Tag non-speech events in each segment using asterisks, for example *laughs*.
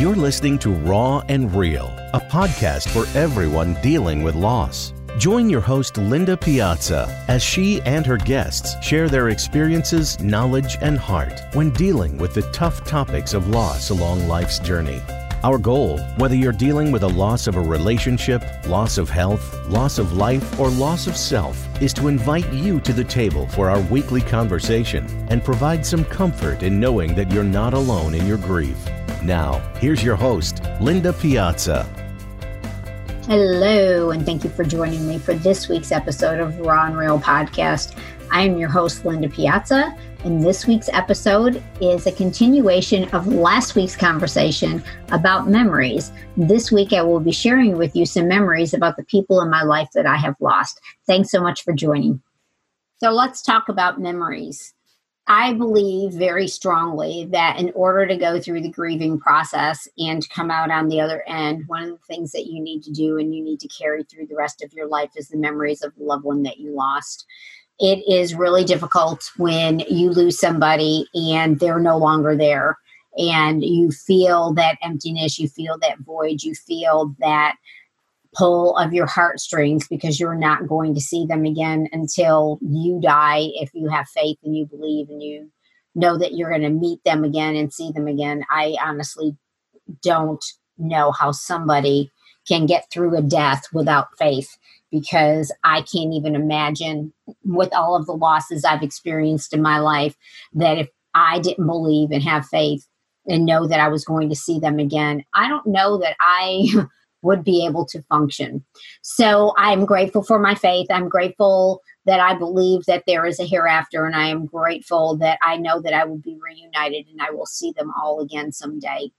You're listening to Raw and Real, a podcast for everyone dealing with loss. Join your host, Linda Piazza, as she and her guests share their experiences, knowledge, and heart when dealing with the tough topics of loss along life's journey. Our goal, whether you're dealing with a loss of a relationship, loss of health, loss of life, or loss of self, is to invite you to the table for our weekly conversation and provide some comfort in knowing that you're not alone in your grief. Now, here's your host, Linda Piazza. Hello, and thank you for joining me for this week's episode of Raw and Real Podcast. I am your host, Linda Piazza, and this week's episode is a continuation of last week's conversation about memories. This week, I will be sharing with you some memories about the people in my life that I have lost. Thanks so much for joining. So, let's talk about memories. I believe very strongly that in order to go through the grieving process and come out on the other end, one of the things that you need to do and you need to carry through the rest of your life is the memories of the loved one that you lost. It is really difficult when you lose somebody and they're no longer there and you feel that emptiness you feel that void you feel that pull of your heartstrings because you're not going to see them again until you die if you have faith and you believe and you know that you're going to meet them again and see them again. I honestly don't know how somebody can get through a death without faith because I can't even imagine with all of the losses I've experienced in my life that if I didn't believe and have faith and know that I was going to see them again, I don't know that I *laughs* would be able to function. So I'm grateful for my faith. I'm grateful that I believe that there is a hereafter, and I am grateful that I know that I will be reunited and I will see them all again someday.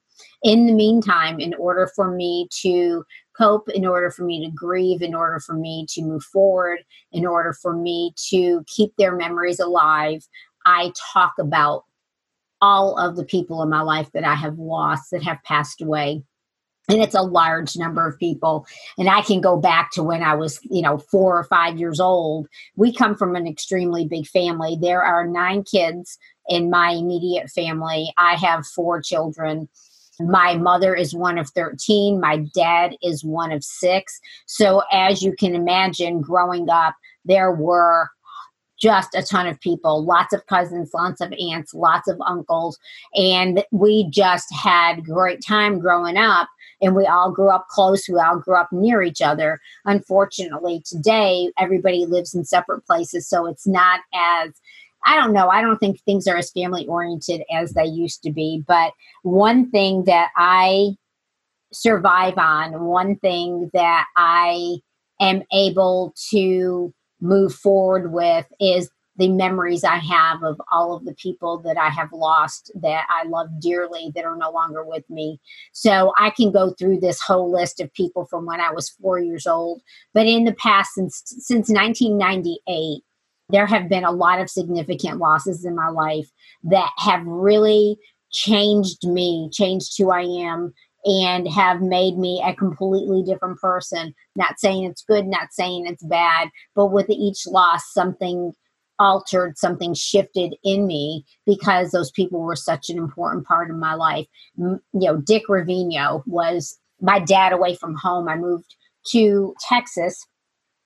In the meantime, in order for me to cope, in order for me to grieve, in order for me to move forward, in order for me to keep their memories alive, I talk about all of the people in my life that I have lost, that have passed away. And it's a large number of people. And I can go back to when I was, you know, four or five years old. We come from an extremely big family. There are nine kids in my immediate family. I have four children my mother is one of 13. My dad is one of six. So, as you can imagine, growing up, there were just a ton of people, lots of cousins, lots of aunts, lots of uncles. And we just had great time growing up. And we all grew up close. We all grew up near each other. Unfortunately, today, everybody lives in separate places. So it's not as I don't know. I don't think things are as family oriented as they used to be. But one thing that I survive on, one thing that I am able to move forward with is the memories I have of all of the people that I have lost that I love dearly that are no longer with me. So I can go through this whole list of people from when I was four years old. But in the past, since since 1998, there have been a lot of significant losses in my life that have really changed me, changed who I am, and have made me a completely different person. Not saying it's good, not saying it's bad, but with each loss, something altered, something shifted in me because those people were such an important part of my life. You know, Dick Ravino was my dad away from home. I moved to Texas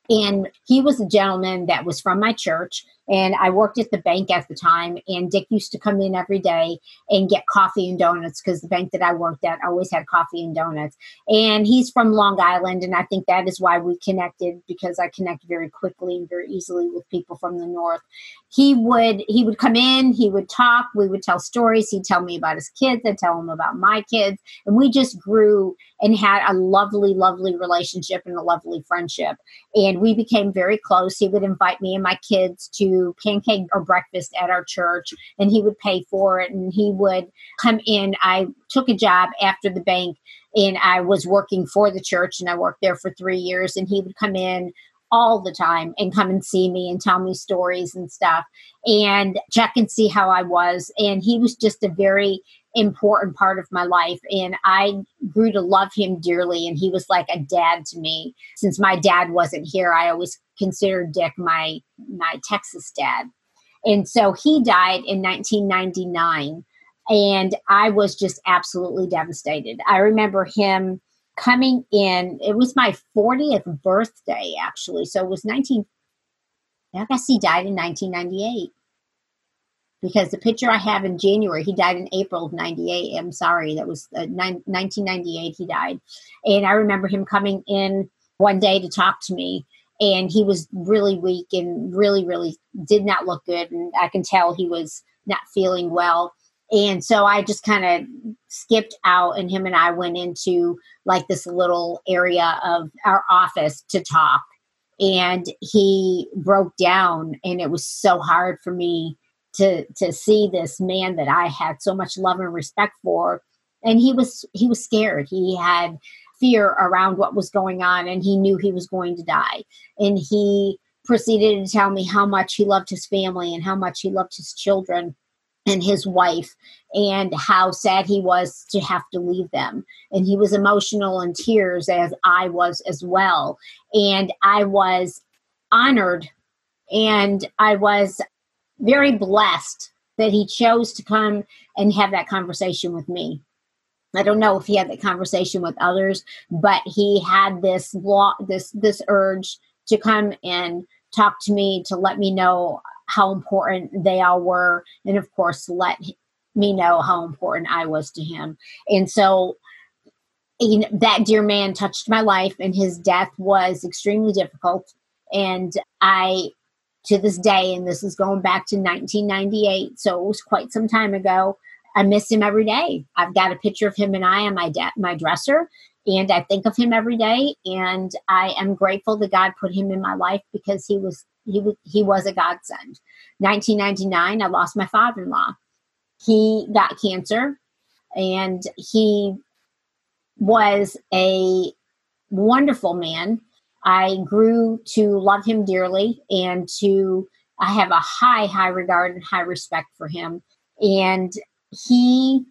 and he was a gentleman that was from my church and I worked at the bank at the time. And Dick used to come in every day and get coffee and donuts because the bank that I worked at always had coffee and donuts. And he's from Long Island. And I think that is why we connected because I connect very quickly and very easily with people from the North. He would he would come in, he would talk, we would tell stories. He'd tell me about his kids, I'd tell him about my kids. And we just grew and had a lovely, lovely relationship and a lovely friendship. And we became very close. He would invite me and my kids to pancake or breakfast at our church and he would pay for it and he would come in. I took a job after the bank and I was working for the church and I worked there for three years and he would come in all the time and come and see me and tell me stories and stuff and check and see how I was. And he was just a very important part of my life and I grew to love him dearly and he was like a dad to me since my dad wasn't here I always considered Dick my my Texas dad and so he died in 1999 And I was just absolutely devastated. I remember him coming in. It was my 40th birthday, actually. So it was 19, I guess he died in 1998 because the picture I have in January, he died in April of 98. I'm sorry, that was uh, 1998 he died. And I remember him coming in one day to talk to me and he was really weak and really really did not look good and I can tell he was not feeling well. And so I just kind of skipped out and him and I went into like this little area of our office to talk and he broke down and it was so hard for me to to see this man that I had so much love and respect for. And he was he was scared. He had fear around what was going on and he knew he was going to die. And he proceeded to tell me how much he loved his family and how much he loved his children and his wife and how sad he was to have to leave them. And he was emotional in tears as i was as well. And i was honored and i was very blessed that he chose to come and have that conversation with me. I don't know if he had that conversation with others, but he had this this this urge to come and talk to me to let me know how important they all were, and of course, let me know how important I was to him. And so, you that dear man touched my life, and his death was extremely difficult. And I to this day, and this is going back to 1998, so it was quite some time ago. I miss him every day. I've got a picture of him and I on my de- my dresser, and I think of him every day. And I am grateful that God put him in my life because he was he he was a godsend. 1999, I lost my father-in-law. He got cancer, and he was a wonderful man I grew to love him dearly and to I have a high, high regard and high respect for him. And he,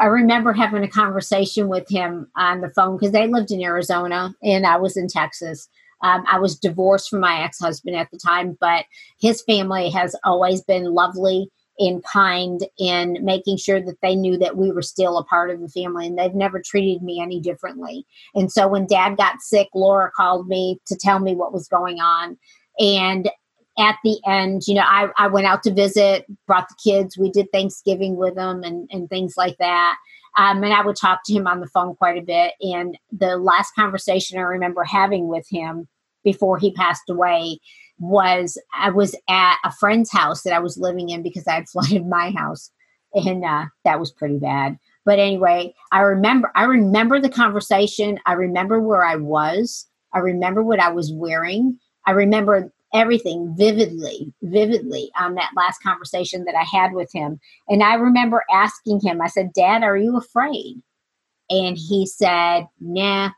I remember having a conversation with him on the phone because they lived in Arizona and I was in Texas. Um, I was divorced from my ex husband at the time, but his family has always been lovely and kind in making sure that they knew that we were still a part of the family and they've never treated me any differently. And so when dad got sick, Laura called me to tell me what was going on. And at the end, you know, I, I went out to visit, brought the kids, we did Thanksgiving with them and, and things like that. Um, and I would talk to him on the phone quite a bit. And the last conversation I remember having with him before he passed away was I was at a friend's house that I was living in because I had *laughs* flooded my house, and uh, that was pretty bad. But anyway, I remember I remember the conversation. I remember where I was. I remember what I was wearing. I remember everything vividly, vividly on that last conversation that I had with him. And I remember asking him, I said, Dad, are you afraid? And he said, Nah,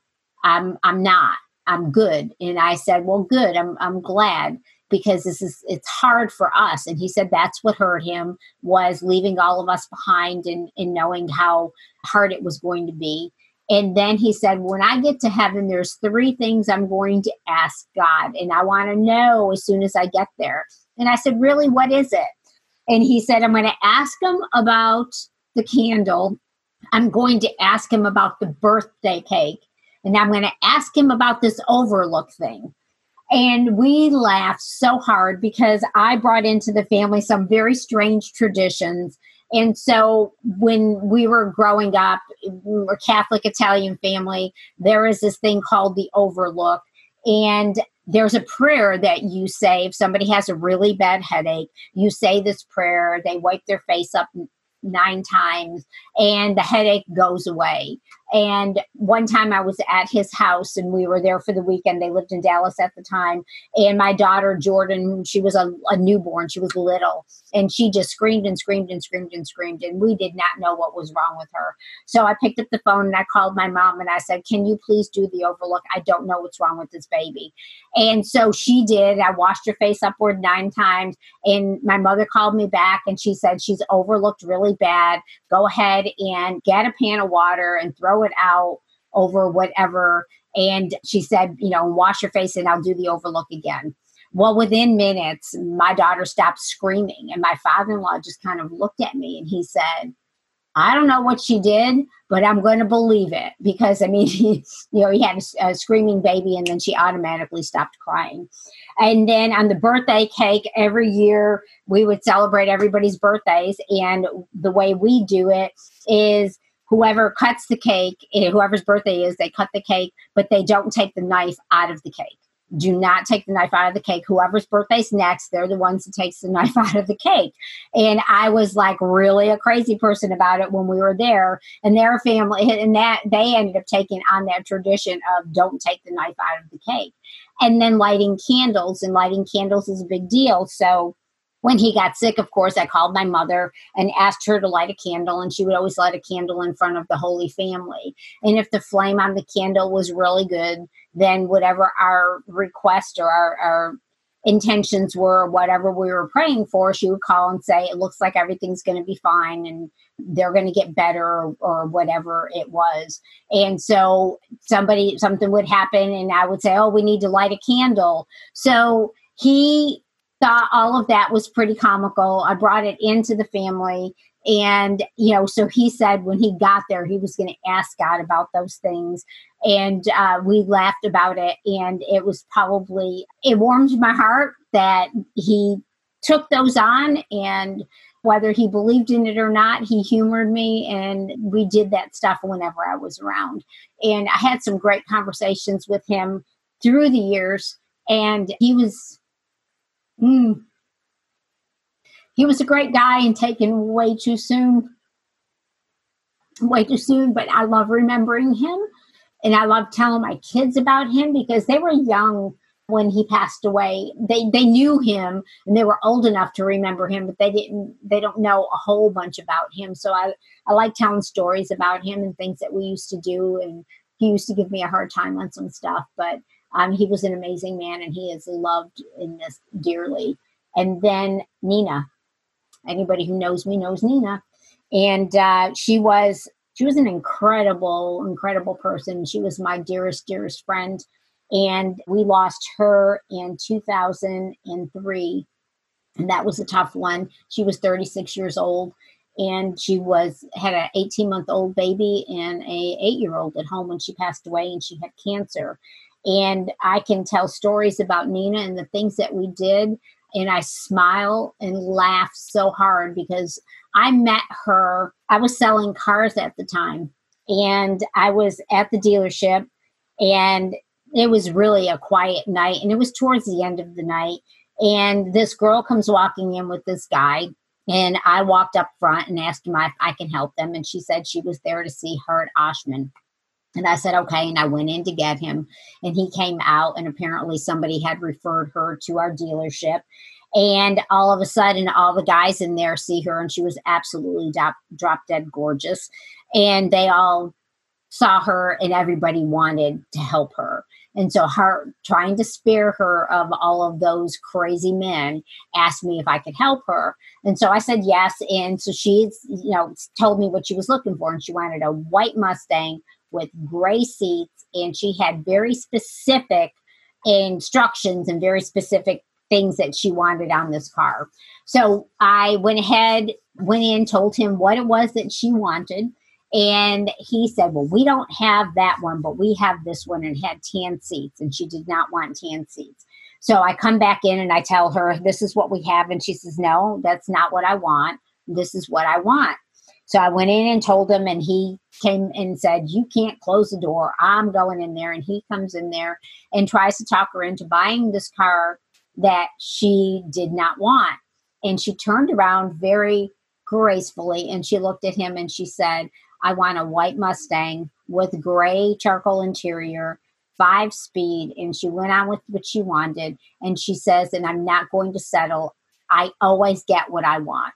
I'm I'm not. I'm good. And I said, Well, good. I'm, I'm glad because this is it's hard for us. And he said that's what hurt him was leaving all of us behind and, and knowing how hard it was going to be. And then he said when i get to heaven there's three things i'm going to ask god and i want to know as soon as i get there. And i said really? What is it? And he said i'm going to ask him about the candle. I'm going to ask him about the birthday cake and I'm going to ask him about this overlook thing. And we laughed so hard because I brought into the family some very strange traditions. And so when we were growing up, we were Catholic Italian family, there is this thing called the overlook. And there's a prayer that you say if somebody has a really bad headache, you say this prayer, they wipe their face up nine times and the headache goes away. And one time I was at his house and we were there for the weekend. They lived in Dallas at the time. And my daughter, Jordan, she was a, a newborn, she was little, and she just screamed and screamed and screamed and screamed. And we did not know what was wrong with her. So I picked up the phone and I called my mom and I said, Can you please do the overlook? I don't know what's wrong with this baby. And so she did. I washed her face upward nine times. And my mother called me back and she said, She's overlooked really bad. Go ahead and get a pan of water and throw it out over whatever. And she said, you know, wash your face and I'll do the overlook again. Well, within minutes, my daughter stopped screaming, and my father in law just kind of looked at me and he said, I don't know what she did, but I'm going to believe it because I mean, *laughs* he, you know, he had a, a, screaming baby and then she automatically stopped crying. And then on the birthday cake, every year we would celebrate everybody's birthdays. And the way we do it is whoever cuts the cake, eh, whoever's birthday is, they cut the cake, but they don't take the knife out of the cake do not take the knife out of the cake. Whoever's birthday's next, they're the ones that takes the *laughs* knife out of the cake. And I was like really a crazy person about it when we were there. And their family *laughs* and that they ended up taking on that tradition of don't take the knife out of the cake. And then lighting candles, and lighting candles is a big deal. So when he got sick, of course, I called my mother and asked her to light a candle, and she would always light a candle in front of the Holy Family. And if the flame on the candle was really good, then whatever our request or our, our intentions were, whatever we were praying for, she would call and say, It looks like everything's going to be fine and they're going to get better or, or, whatever it was. And so somebody, something would happen, and I would say, Oh, we need to light a candle. So he thought all of that was pretty comical. I brought it into the family. And, you know, so he said when he got there, he was going to ask God about those things. And uh, we laughed about it. And it was probably, it warmed my heart that he took those on. And whether he believed in it or not, he humored me. And we did that stuff whenever I was around. And I had some great conversations with him through the years. And he was Mm. He was a great guy and taken way too soon. Way too soon, but I love remembering him. And I love telling my kids about him because they were young when he passed away. They they knew him and they were old enough to remember him, but they didn't they don't know a whole bunch about him. So I, I like telling stories about him and things that we used to do and he used to give me a hard time on some stuff, but um, he was an amazing man and he is loved in this dearly. And then Nina, anybody who knows me knows Nina. And uh, she was she was an incredible, incredible person. She was my dearest, dearest friend. And we lost her in 2003. And that was a tough one. She was 36 years old and she was had an 18 month old baby and a 8 year old at home when she passed away and she had cancer and I can tell stories about Nina and the things that we did. And I smile and laugh so hard because I met her. I was selling cars at the time, and I was at the dealership, and it was really a quiet night. And it was towards the end of the night. And this girl comes walking in with this guy. And I walked up front and asked him if I can help them. And she said she was there to see Hart Oshman. And I said, okay. And I went in to get him. And he came out, and apparently somebody had referred her to our dealership. And all of a sudden, all the guys in there see her, and she was absolutely drop, drop dead gorgeous. And they all saw her, and everybody wanted to help her. And so, her trying to spare her of all of those crazy men asked me if I could help her. And so I said yes. And so she's, you know, told me what she was looking for. And she wanted a white Mustang with gray seats, and she had very specific instructions and very specific things that she wanted on this car. So I went ahead, went in, told him what it was that she wanted. And he said, Well, we don't have that one, but we have this one and had tan seats. And she did not want tan seats. So I come back in and I tell her, This is what we have. And she says, No, that's not what I want. This is what I want. So I went in and told him, and he came and said, You can't close the door. I'm going in there. And he comes in there and tries to talk her into buying this car that she did not want. And she turned around very gracefully and she looked at him and she said, I want a white Mustang with gray charcoal interior, five speed. And she went on with what she wanted. And she says, And I'm not going to settle. I always get what I want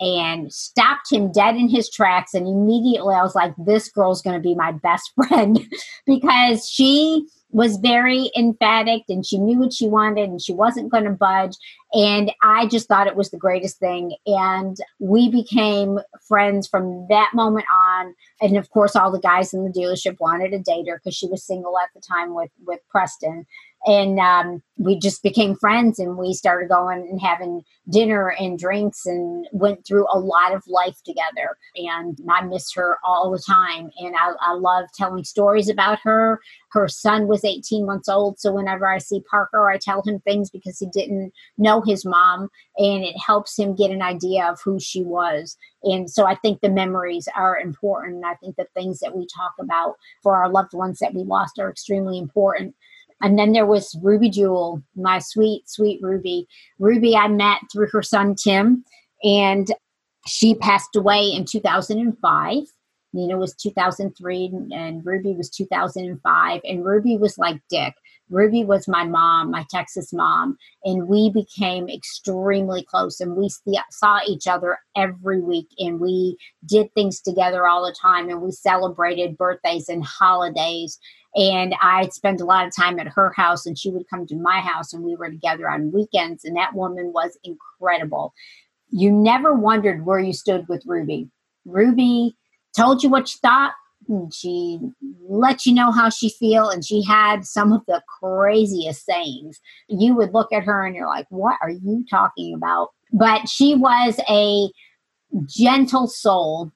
and stopped him dead in his tracks. And immediately I was like, this girl's going to be my best *laughs* friend because she was very emphatic and she knew what she wanted and she wasn't going to budge. And I just thought it was the greatest thing. And we became friends from that moment on. And of course, all the guys in the dealership wanted to date her because she was single at the time with, with Preston. And um, we just became friends and we started going and having dinner and drinks and went through a lot of life together. And i miss her all the time. And i, I love telling stories about her. Her son was 18 months old. So whenever i see parker i tell him things because he didn't know his mom and it helps him get an idea of who she was. And so i think the memories are important. I think the things that we talk about for our loved ones that we lost are extremely important and then there was Ruby Jewel, my sweet, sweet Ruby. Ruby, I met through her son Tim, and she passed away in 2005. Nina was 2003, and Ruby was 2005. And Ruby was like Dick. Ruby was my mom, my Texas mom, and we became extremely close. And we saw each other every week, and we did things together all the time. And we celebrated birthdays and holidays and I'd spend a lot of time at her house, and she would come to my house, and we were together on weekends. And that woman was incredible. You never wondered where you stood with Ruby. Ruby told you what she thought. She let you know how she feel, and she had some of the craziest sayings. You would look at her, and you're like, "What are you talking about?" But she was a gentle soul,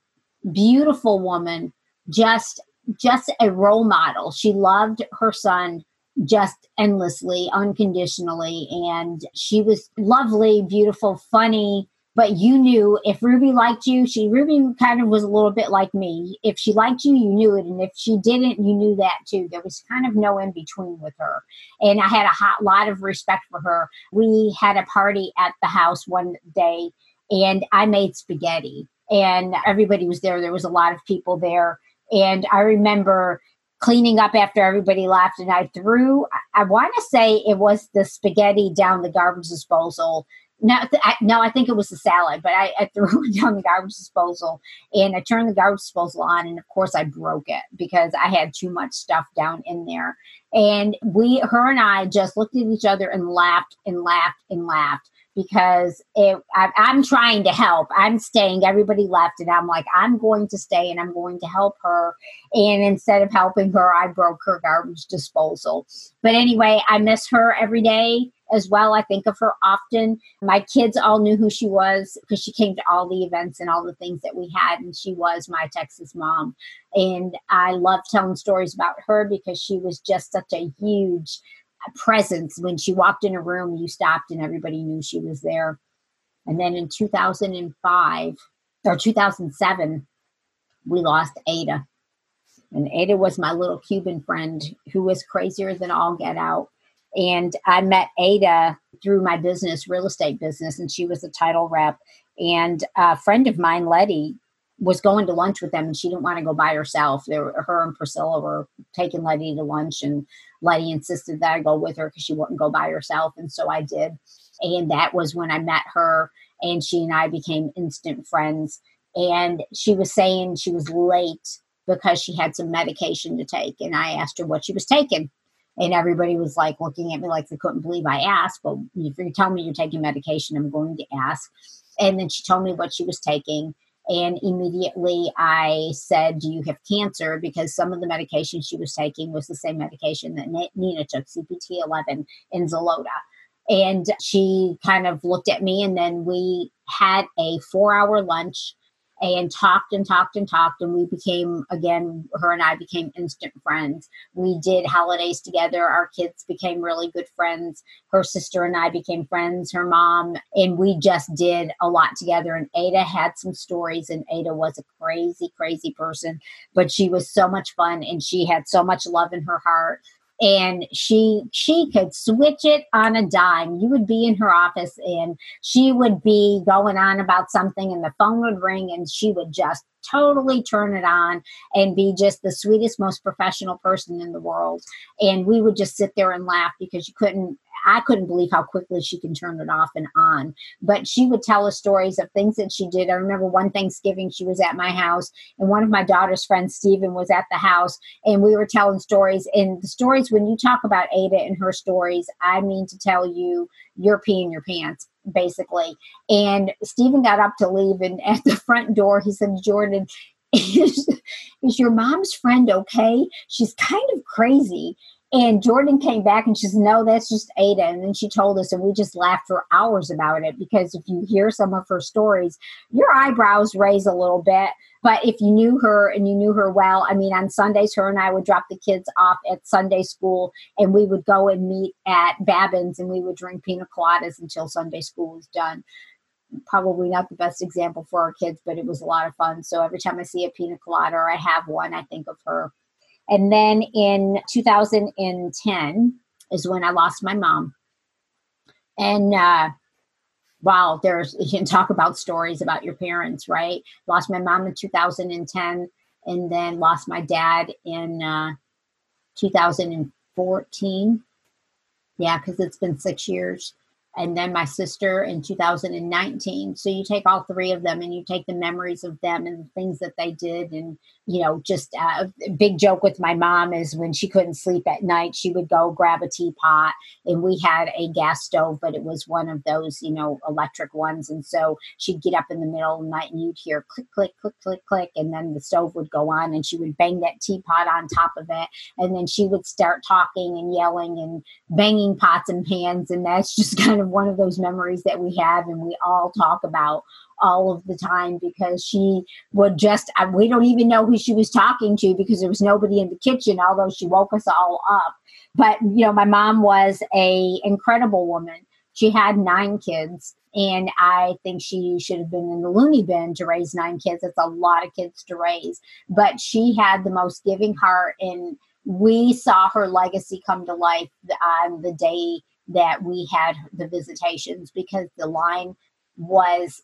beautiful woman, just just a role model. She loved her son just endlessly, unconditionally. And she was lovely, beautiful, funny. But you knew if Ruby liked you, she Ruby kind of was a little bit like me. If she liked you, you knew it, and if she didn't, you knew that too. There was kind of no in between with her, and I had a hot lot of respect for her. We had a party at the house one day, and I made spaghetti, and everybody was there. There was a lot of people there, and I remember cleaning up after everybody left, and I threw, I want to say it was the spaghetti down the garbage disposal. No, I, no, I think it was the salad, but I, I threw *laughs* it down the garbage disposal and I turned the garbage disposal on. And of course, I broke it because I had too much stuff down in there. And we, her and I just looked at each other and laughed and laughed and laughed because it, I, I'm trying to help. I'm staying. Everybody left, and I'm like, I'm going to stay and I'm going to help her. And instead of helping her, I broke her garbage disposal. But anyway, I miss her every day as well. I think of her often. My kids all knew who she was because she came to all the events and all the things that we had, and she was my Texas mom. And I love telling stories about her because she was just such a huge uh, presence. When she walked in a room, you stopped and everybody knew she was there. And then in 2005 or 2007, we lost Ada. And Ada was my little Cuban friend who was crazier than all get out. And I met Ada through my business, real estate business, and she was a title rep. And a friend of mine, Letty, was going to lunch with them and she didn't want to go by herself. They were, her and Priscilla were taking Letty to lunch and Letty insisted that I go with her because she wouldn't go by herself. And so I did. And that was when I met her and she and I became instant friends. And she was saying she was late because she had some medication to take. And I asked her what she was taking. And everybody was like looking at me like they couldn't believe I asked. But if you tell me you're taking medication, I'm going to ask. And then she told me what she was taking and immediately I said, Do you have cancer? Because some of the medication she was taking was the same medication that Nina took, CPT 11 and Xeloda. And she kind of looked at me, and then we had a four hour lunch and talked and talked and talked and we became again her and i became instant friends. We did holidays together. Our kids became really good friends. Her sister and i became friends. Her mom and we just did a lot together. And ada had some stories and ada was a crazy crazy person but she was so much fun and she had so much love in her heart and she she could switch it on a dime. You would be in her office and she would be going on about something and the phone would ring and she would just totally turn it on and be just the sweetest most professional person in the world. And we would just sit there and laugh because you couldn't I couldn't believe how quickly she can turn it off and on. But she would tell us stories of things that she did. I remember one Thanksgiving she was at my house, and one of my daughter's friends, Stephen, was at the house, and we were telling stories. And the stories, when you talk about Ada and her stories, I mean to tell you, you're peeing your pants basically. And Stephen got up to leave, and *laughs* at the front door, he said, Jordan, is, *laughs* is your mom's friend okay? She's kind of crazy And Jordan came back and she said, No, that's just Ada. And then she told us, and we just laughed for hours about it because if you hear some of her stories, your eyebrows raise a little bit. But if you knew her and you knew her well, I mean, on Sundays, her and I would drop the kids off at Sunday school and we would go and meet at Babin's and we would drink pina coladas until Sunday school was done probably not the best example for our kids, but it was a lot of fun. So every time I see a pina colada or I have one, I think of her. And then in 2010 is when I lost my mom. And uh, wow, there's you can talk about stories about your parents, right? Lost my mom in 2010, and then lost my dad in uh, 2014. Yeah, because it's been six years and then my sister in 2019. So you take all three of them and you take the memories of them and the things that they did. And, you know, just uh, a big joke with my mom is when she couldn't sleep at night, she would go grab a teapot. And we had a gas stove, but it was one of those, you know, electric ones. And so she'd get up in the middle of the night and you'd hear click, click, click, click, click. And then the stove would go on and she would bang that teapot on top of it. And then she would start talking and yelling and banging pots and pans. And that's just *laughs* kind of of one of those memories that we have and we all talk about all of the time because she would just uh, we don't even know who she was talking to because there was nobody in the kitchen although she woke us all up. But you know my mom was a incredible woman. She had nine kids and i think she should have been in the loony bin to raise nine kids. It's a lot of kids to raise. But she had the most giving heart and we saw her legacy come to life on the day that we had the visitations because the line was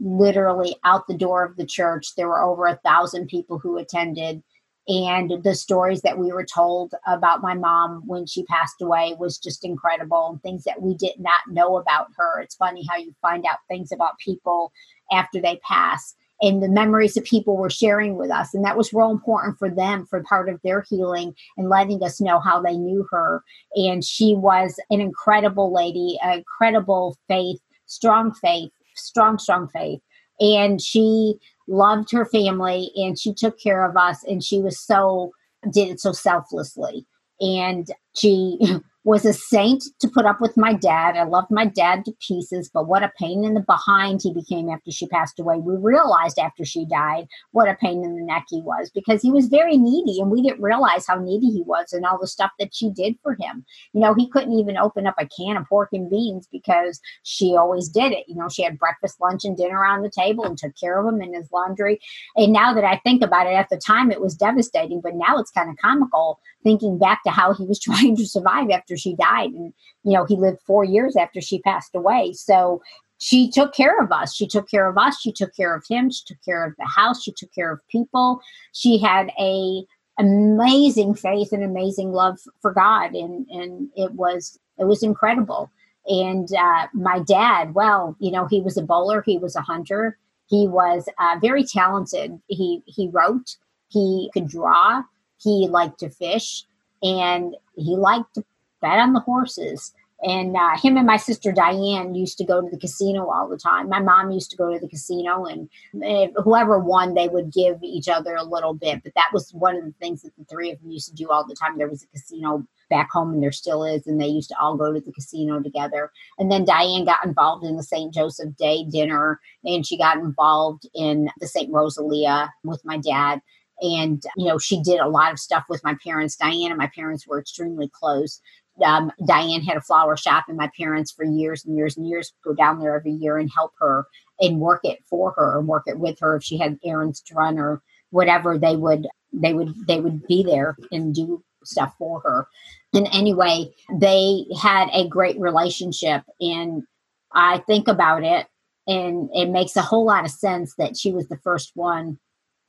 literally out the door of the church. There were over a thousand people who attended. And the stories that we were told about my mom when she passed away was just incredible and things that we did not know about her. It's funny how you find out things about people after they pass and the memories that people were sharing with us. And that was real important for them for part of their healing and letting us know how they knew her. And she was an incredible lady, incredible faith, strong faith, strong, strong faith. And she loved her family and she took care of us and she was so did it so selflessly and she was a saint to put up with my dad. I loved my dad to pieces, but what a pain in the behind he became after she passed away. We realized after she died what a pain in the neck he was because he was very needy and we didn't realize how needy he was and all the stuff that she did for him. You know, he couldn't even open up a can of pork and beans because she always did it. You know, she had breakfast, lunch, and dinner on the table and took care of him and his laundry. And now that I think about it, at the time it was devastating, but now it's kind of comical thinking back to how he was *laughs* trying to survive after she died. And, you know, he lived four years after she passed away. So she took care of us. She took care of us. She took care of him. She took care of the house. She took care of people. She had a amazing faith and amazing love for God. And, and it was, it was incredible. And uh, my dad, well, you know, he was a bowler. He was a hunter. He was uh, very talented. He, he wrote, he could draw, he liked to fish, and he liked to bet on the horses. And uh, him and my sister Diane used to go to the casino all the time. My mom used to go to the casino, and whoever won, they would give each other a little bit. But that was one of the things that the three of them used to do all the time. There was a casino back home, and there still is, and they used to all go to the casino together. And then Diane got involved in the St. Joseph Day dinner, and she got involved in the St. Rosalia with my dad and you know she did a lot of stuff with my parents diane and my parents were extremely close um, diane had a flower shop and my parents for years and years and years go down there every year and help her and work it for her and work it with her if she had errands to run or whatever they would they would they would be there and do stuff for her. And anyway they had a great relationship and i think about it and it makes a whole lot of sense that she was the first one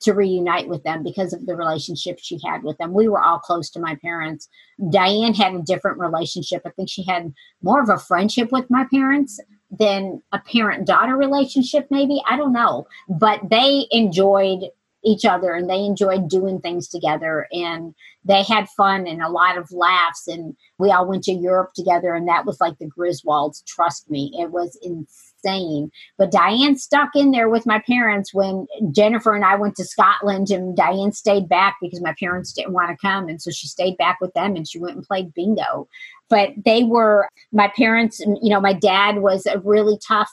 to reunite with them because of the relationship she had with them. We were all close to my parents. Diane had a different relationship. I think she had more of a friendship with my parents than a parent daughter relationship, maybe. I don't know. But they enjoyed each other and they enjoyed doing things together and they had fun and a lot of laughs and we all went to Europe together and that was like the Griswolds trust me it was insane. But Diane stuck in there with my parents when Jennifer and I went to Scotland and Diane stayed back because my parents didn't want to come and so she stayed back with them and she went and played bingo. But they were my parents you know my dad was a really tough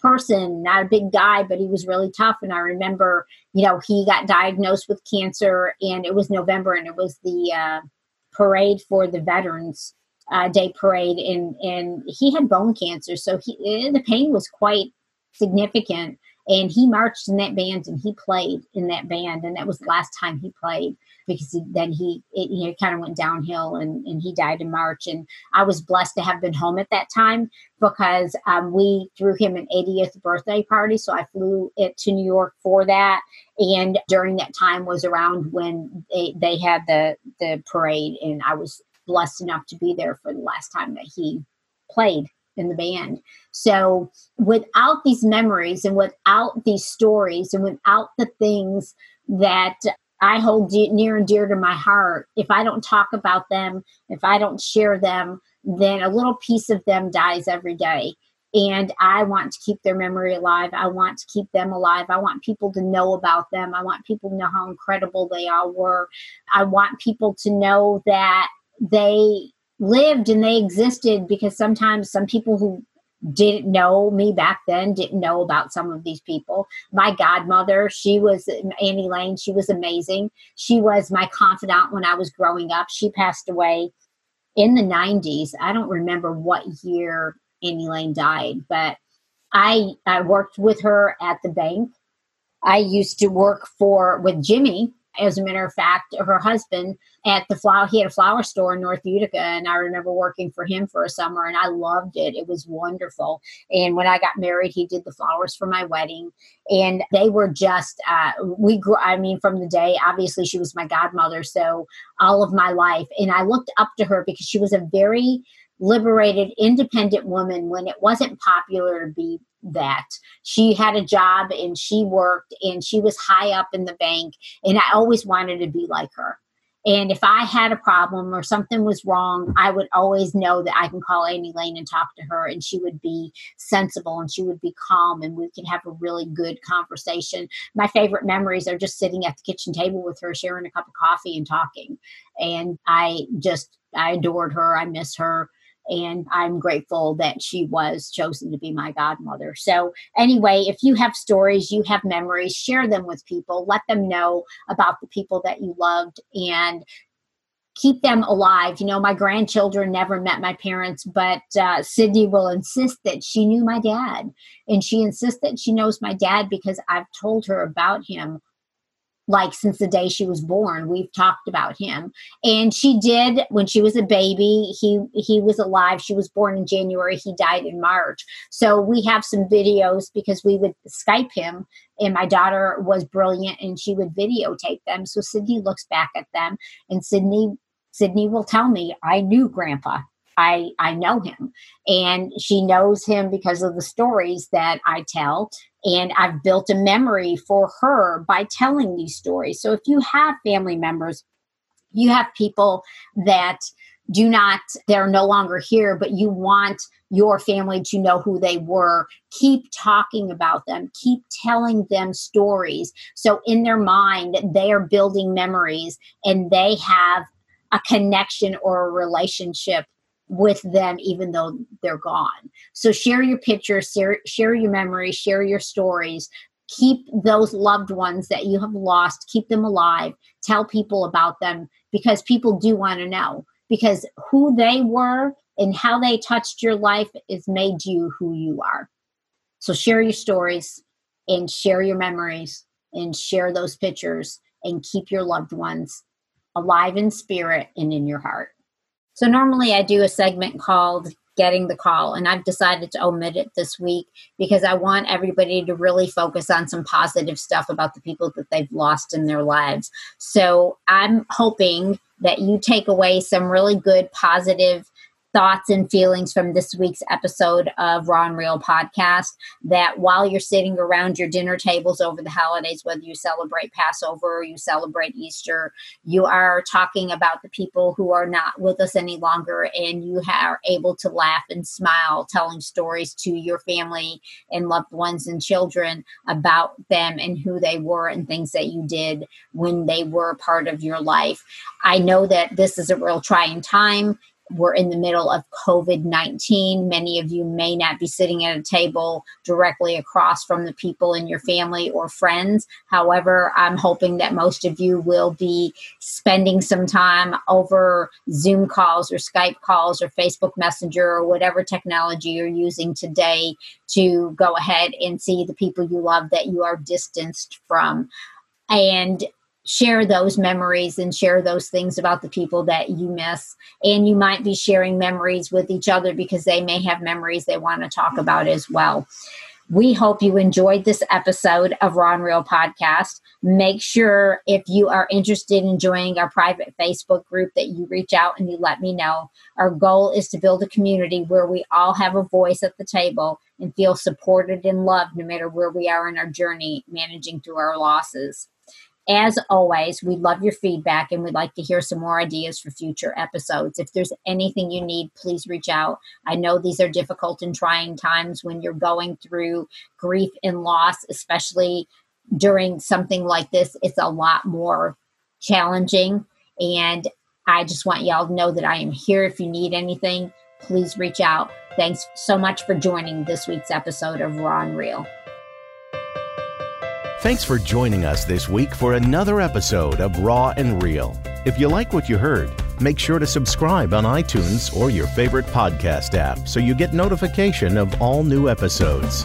person, not a big guy, but he was really tough. And I remember, you know, he got diagnosed with cancer, and it was November, and it was the uh, parade for the Veterans uh, Day parade, and and he had bone cancer, so he eh, the pain was quite significant. And he marched in that band, and he played in that band, and that was the last time he played because he, then he it, kind of went downhill and, and he died in March. And I was blessed to have been home at that time because um, we threw him an 80th birthday party. So I flew it to New York for that. And during that time was around when they, they had the the parade, and I was blessed enough to be there for the last time that he played in the band. So without these memories and without these stories and without the things that I hold de- near and dear to my heart. If I don't talk about them, if I don't share them, then a little piece of them dies every day. And I want to keep their memory alive. I want to keep them alive. I want people to know about them. I want people to know how incredible they all were. I want people to know that they lived and they existed because sometimes some people who didn't know me back then, didn't know about some of these people. My godmother, she was Annie Lane, she was amazing. She was my confidant when I was growing up. She passed away in the 90s. I don't remember what year Annie Lane died, but I I worked with her at the bank. I used to work for with Jimmy as a matter of fact, her husband at the flower, he had a flower store in North Utica, and I remember working for him for a summer, and I loved it. It was wonderful. And when I got married, he did the flowers for my wedding, and they were just uh, we grew. I mean, from the day, obviously, she was my godmother, so all of my life, and I looked up to her because she was a very liberated, independent woman when it wasn't popular to be that. She had a job and she worked and she was high up in the bank. And I always wanted to be like her. And if I had a problem or something was wrong, I would always know that I can call Annie Lane and talk to her, and she would be sensible and she would be calm, and we could have a really good conversation. My favorite memories are just sitting at the kitchen table with her, sharing a cup of coffee and talking. And I just, I adored her. I miss her and I'm grateful that she was chosen to be my godmother. So, anyway, if you have stories, you have memories, share them with people, let them know about the people that you loved, and keep them alive. You know, my grandchildren never met my parents, but uh, Sydney will insist that she knew my dad. And she insists that she knows my dad because I've told her about him like since the day she was born we've talked about him. And she did when she was a baby he he was alive. She was born in january. He died in march. So we have some videos because we would skype him and my daughter was brilliant and she would videotape them. So sydney looks back at them and sydney sydney will tell me i knew grandpa. I, I know him. And she knows him because of the stories that I tell. And I've built a memory for her by telling these stories. So if you have family members, you have people that do not, they're no longer here, but you want your family to know who they were. Keep talking about them, keep telling them stories. So in their mind, they are building memories and they have a connection or a relationship with them even though they're gone. So share your pictures, share, share your memories, share your stories. Keep those loved ones that you have lost, keep them alive. Tell people about them because people do want to know because who they were and how they touched your life has made you who you are. So share your stories and share your memories and share those pictures and keep your loved ones alive in spirit and in your heart. So normally I do a segment called Getting the Call, and I've decided to omit it this week because I want everybody to really focus on some positive stuff about the people that they've lost in their lives. So I'm hoping that you take away some really good positive thoughts and feelings from this week's episode of Raw and Real podcast that while you're sitting around your dinner tables over the holidays, whether you celebrate Passover or you celebrate Easter, you are talking about the people who are not with us any longer and you are able to laugh and smile, telling stories to your family and loved ones and children about them and who they were and things that you did when they were part of your life. I know that this is a real trying time we're in the middle of COVID 19. Many of you may not be sitting at a table directly across from the people in your family or friends. However, I'm hoping that most of you will be spending some time over Zoom calls or Skype calls or Facebook Messenger or whatever technology you're using today to go ahead and see the people you love that you are distanced from. And share those memories and share those things about the people that you miss. And you might be sharing memories with each other because they may have memories they want to talk about as well. We hope you enjoyed this episode of and Real Podcast. Make sure if you are interested in joining our private Facebook group that you reach out and you let me know. Our goal is to build a community where we all have a voice at the table and feel supported and loved no matter where we are in our journey managing through our losses. As always, we love your feedback and we'd like to hear some more ideas for future episodes. If there's anything you need, please reach out. I know these are difficult and trying times when you're going through grief and loss, especially during something like this. It's a lot more challenging. And I just want y'all to know that I am here if you need anything. Please reach out. Thanks so much for joining this week's episode of Raw and Real. Thanks for joining us this week for another episode of Raw and Real. If you like what you heard, make sure to subscribe on iTunes or your favorite podcast app so you get notification of all new episodes.